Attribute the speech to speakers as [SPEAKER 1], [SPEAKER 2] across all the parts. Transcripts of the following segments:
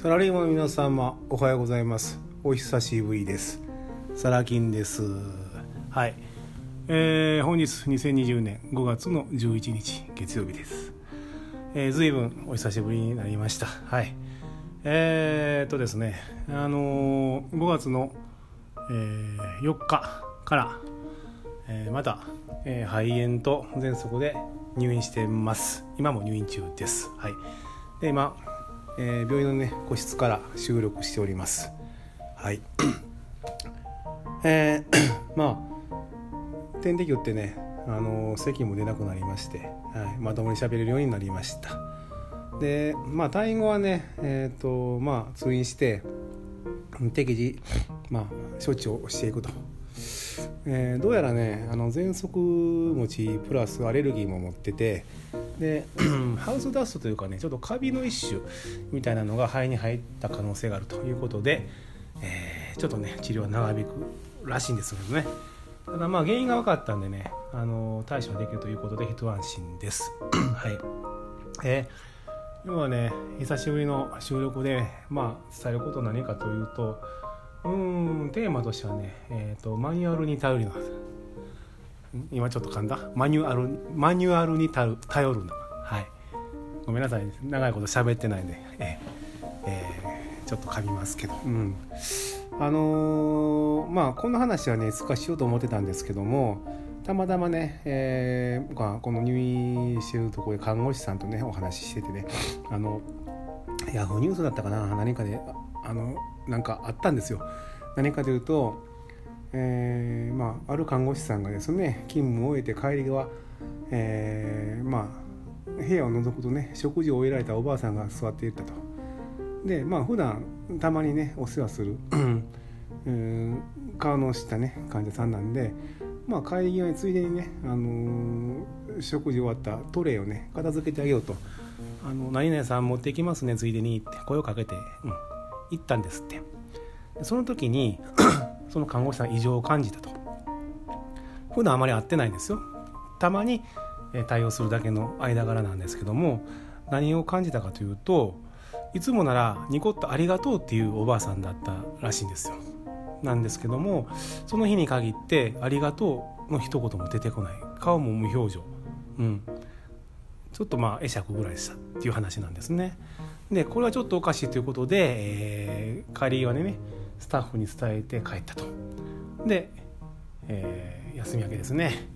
[SPEAKER 1] サラリーマンの皆様おはようございます。お久しぶりです。サラキンです。はい。えー、本日2020年5月の11日月曜日です。えー、随分お久しぶりになりました。はい。えー、っとですねあのー、5月の、えー、4日から、えー、また、えー、肺炎と喘息で入院してます。今も入院中です。はい。で今、えー、病院のね個室から収録しております。はい。えー、まあ点滴打ってねあの咳も出なくなりまして、はい、まともに喋れるようになりました。でまあ退院後はねえっ、ー、とまあ通院して適時まあ処置をしていくと。えー、どうやらねあの喘息持ちプラスアレルギーも持っててで ハウスダストというかねちょっとカビの一種みたいなのが肺に入った可能性があるということで、えー、ちょっとね治療は長引くらしいんですけどね。ただまあ原因が分かったんでねあの対処できるということで一安心です。はい。えー、要はね久しぶりの収録で、まあ、伝えること何かというとうんテーマとしてはね、えーと、マニュアルに頼るな今ちょっと噛んだ？マニュアルマニュアルに頼るなはい。ごめんなさい。長いこと喋ってないんで、えー、えー、ちょっと噛みますけど。うん。あのー、まあこの話はねいつかしようと思ってたんですけどもたまたまね、えー、この入院してるところで看護師さんとねお話ししててねあのヤフーニュースだったかな？何かであのなんかあったんですよ。何かというと、えーまあ、ある看護師さんがですね勤務を終えて帰り際、えー、まあ、部屋を覗くとね食事を終えられたおばあさんが座っていたと。でまあ普段たまにねお世話するうん 顔のしたね患者さんなんで、まあ、帰り際についでにね、あのー、食事終わったトレイをね片付けてあげようと「あの何々さん持っていきますねついでに」って声をかけて、うん、行ったんですって。その時に その看護師さん異常を感じたと。普段あまり会ってないんですよ。たまに対応するだけの間柄なんですけども何を感じたかというといつもならニコッとありがとうっていうおばあさんだったらしいんですよ。なんですけどもその日に限ってありがとうの一言も出てこない。顔も無表情。うん。ちょっとまあ会釈ぐらいしたっていう話なんですね。でこれはちょっとおかしいということで、えー、帰り際でねスタッフに伝えて帰ったと。で、えー、休み明けですね。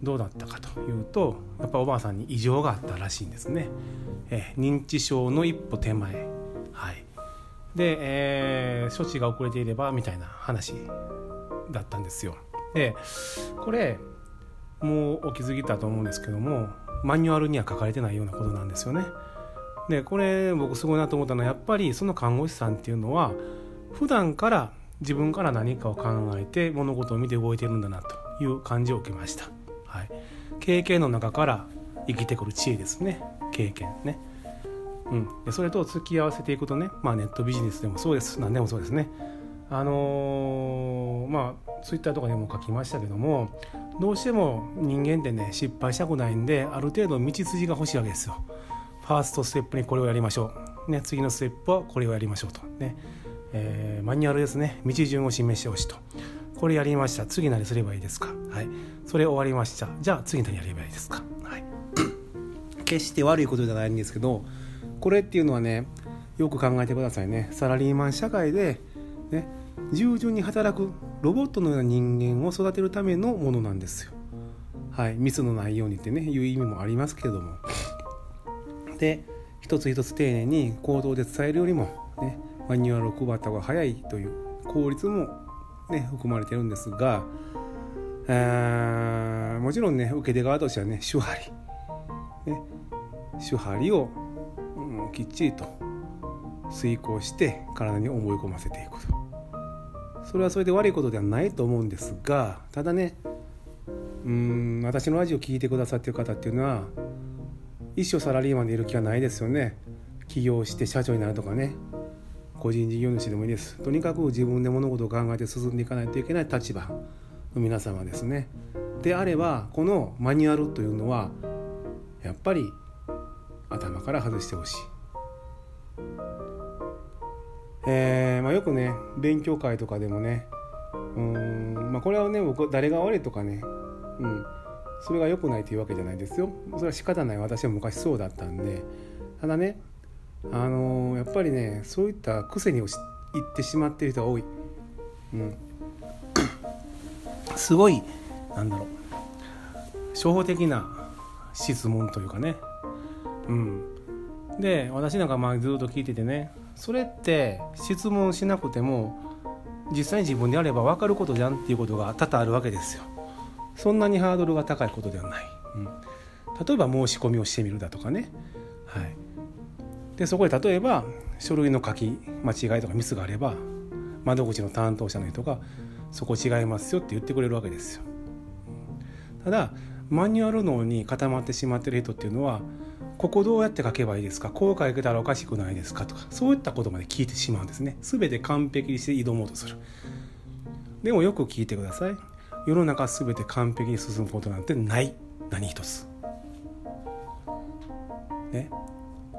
[SPEAKER 1] どうだったかというとやっぱおばあさんに異常があったらしいんですね、えー、認知症の一歩手前。はい。で、えー、処置が遅れていればみたいな話だったんですよ。でこれもうお気づきだと思うんですけどもマニュアルには書かれてないようなことなんですよね。でこれ僕すごいなと思ったのはやっぱりその看護師さんっていうのは普段から自分から何かを考えて物事を見て動いてるんだなという感じを受けました、はい、経験の中から生きてくる知恵ですね。経験ね、うん、でそれと付き合わせていくとね、まあ、ネットビジネスでもそうです。何でもそうですね。あのー、まあツイッターとかでも書きましたけどもどうしても人間ってね失敗したくないんである程度道筋が欲しいわけですよ。ファーストステップにこれをやりましょう、ね、次のステップはこれをやりましょうと、ね。えー、マニュアルですね。道順を示してほしいと。これやりました。次何すればいいですか？はい。それ終わりました。じゃあ次何やればいいですか？はい。決して悪いことじゃないんですけどこれっていうのはねよく考えてくださいね。サラリーマン社会でね従順に働くロボットのような人間を育てるためのものなんですよ。はい。ミスのないようにってねいう意味もありますけれども。で一つ一つ丁寧に行動で伝えるよりも、ね、マニュアルを配った方が早いという効率も、ね、含まれてるんですが、もちろんね受け手側としてはね手張り、ね、手張りを、うん、きっちりと遂行して体に思い込ませていくと。それはそれで悪いことではないと思うんですがただねうん私のラジオ聴いてくださってる方っていうのは一生サラリーマンでいる気はないですよね。起業して社長になるとかね。個人事業主でもいいです。とにかく自分で物事を考えて進んでいかないといけない立場の皆様ですね。であればこのマニュアルというのはやっぱり頭から外してほしい。えーまあ、よくね勉強会とかでもねうん、まあ、これはね僕誰が悪いとかね、うん、それが良くないというわけじゃないですよ。それは仕方ない。私は昔そうだったんで。ただねあのー、やっぱりねそういった癖にいってしまっている人が多い、うん、すごいなんだろう。初歩的な質問というかね。うん。で私なんかまあずっと聞いててねそれって質問しなくても実際に自分でやれば分かることじゃんっていうことが多々あるわけですよ。そんなにハードルが高いことではない、うん、例えば申し込みをしてみるだとかね。はい。でそこで例えば書類の書き間違いとかミスがあれば窓口の担当者の人がそこ違いますよって言ってくれるわけですよ。ただマニュアル脳に固まってしまってる人っていうのはここどうやって書けばいいですか？こう書けたらおかしくないですか？とかそういったことまで聞いてしまうんですね。全て完璧にして挑もうとする。でもよく聞いてください。世の中全て完璧に進むことなんてない。何一つ。ね。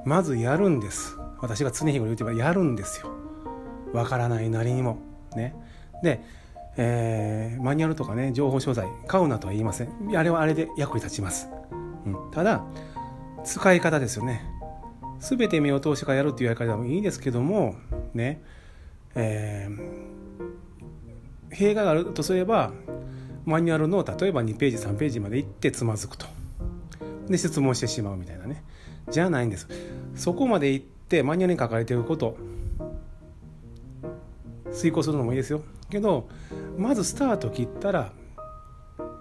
[SPEAKER 1] まずやるんです。私が常日頃言ってばやるんですよ。わからないなりにも。ね。でえー、マニュアルとかね情報商材買うなとは言いません。あれはあれで役に立ちます、うん、ただ使い方ですよね。全て目を通してからやるっていうやり方もいいですけどもね。えー、弊害があるとすればマニュアルの例えば2ページ3ページまで行ってつまずくと。で質問してしまうみたいなね。じゃないんです。そこまで行ってマニュアルに書かれてること遂行するのもいいですよ。けどまずスタート切ったら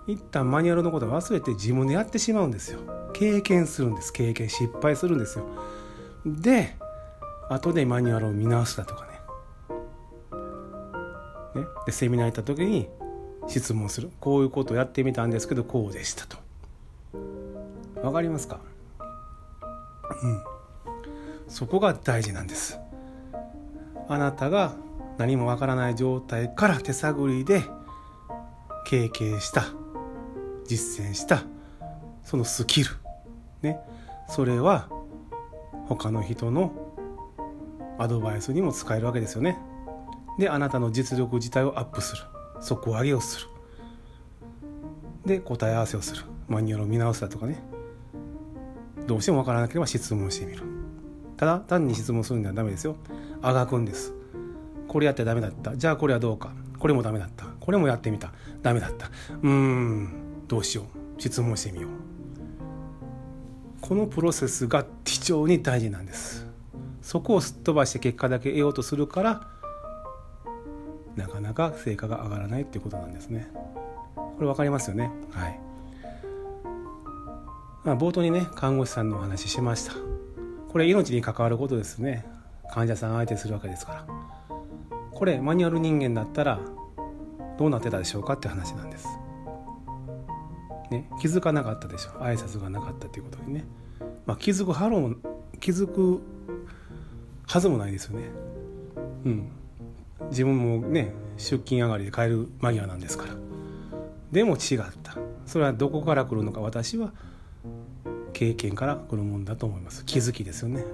[SPEAKER 1] 一旦マニュアルのこと忘れて自分でやってしまうんですよ。経験するんです。経験失敗するんですよ。で後でマニュアルを見直すだとかね。ね。でセミナー行った時に質問する。こういうことをやってみたんですけどこうでしたと。わかりますか？うん。そこが大事なんです。あなたが何もわからない状態から手探りで経験した実践したそのスキル。ね。それは他の人のアドバイスにも使えるわけですよね。であなたの実力自体をアップする。底上げをする。で答え合わせをする。マニュアルを見直すだとかね。どうしても分からなければ質問してみる。ただ単に質問するんではダメですよ。あがくんです。これやってダメだった。じゃあこれはどうか。これもダメだった。これもやってみた。ダメだった。うーん。どうしよう。質問してみよう。このプロセスが非常に大事なんです。そこをすっ飛ばして結果だけ得ようとするからなかなか成果が上がらないっていうことなんですね。これ分かりますよね？はい、まあ、冒頭にね看護師さんのお話ししました。これ命に関わることですね。患者さん相手するわけですから。これマニュアル人間だったらどうなってたでしょうかって話なんです。ね、気づかなかったでしょ。挨拶がなかったということにね、まあ、気づくハロー気づくはずもないですよね。うん、自分もね出勤上がりで帰る間際なんですから。でも違った。それはどこから来るのか私は経験から来るもんだと思います。気づきですよね。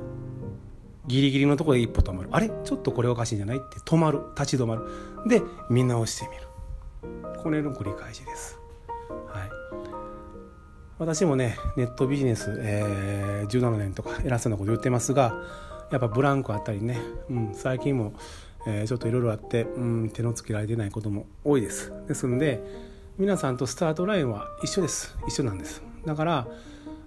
[SPEAKER 1] ギリギリのところで一歩止まる。あれ？ちょっとこれおかしいんじゃない？って止まる。立ち止まる。で見直してみる。これの繰り返しです、私もねネットビジネス、えー、17年とか偉そうなこと言ってますがやっぱブランクあったりね、うん、最近も、えー、ちょっといろいろあって、うん、手のつけられてないことも多いです。ですんで皆さんとスタートラインは一緒です。一緒なんです。だから、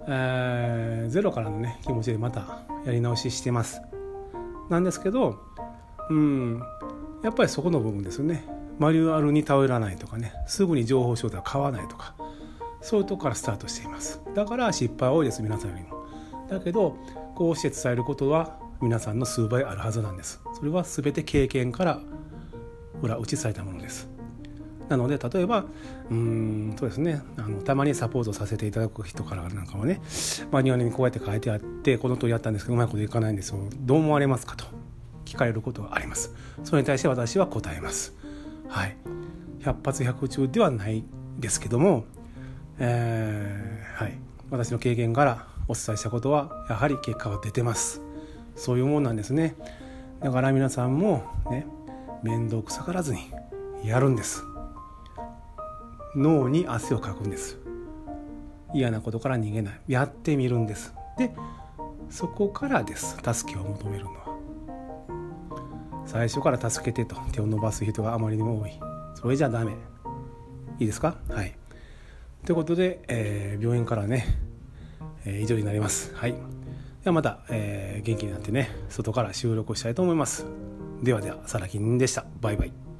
[SPEAKER 1] えー、ゼロからのね気持ちでまたやり直ししてます。なんですけどうんやっぱりそこの部分ですよね。マニュアルに頼らないとかねすぐに情報商材を買わないとかそういうとこからスタートしています。だから失敗多いです皆さんよりも。だけどこうして伝えることは皆さんの数倍あるはずなんです。それは全て経験から裏打ちされたものです。なので例えばうんそうですね。あのたまにサポートさせていただく人からなんかはねマニュアルにこうやって書いてあってこの通りやったんですけどうまいこといかないんですよ。どう思われますかと聞かれることがあります。それに対して私は答えます。はい。100発100中ではないですけども、えー、はい。私の経験からお伝えしたことはやはり結果が出てます。そういうもんなんですね。だから皆さんもね面倒くさがらずにやるんです。脳に汗をかくんです。嫌なことから逃げない。やってみるんです。でそこからです。助けを求めるのは。最初から助けてと手を伸ばす人があまりにも多い。それじゃダメ。いいですか？はい。ということで、えー、病院からね、えー、以上になります。はい。ではまた、えー、元気になってね外から収録をしたいと思います。ではではサラキンでした。バイバイ。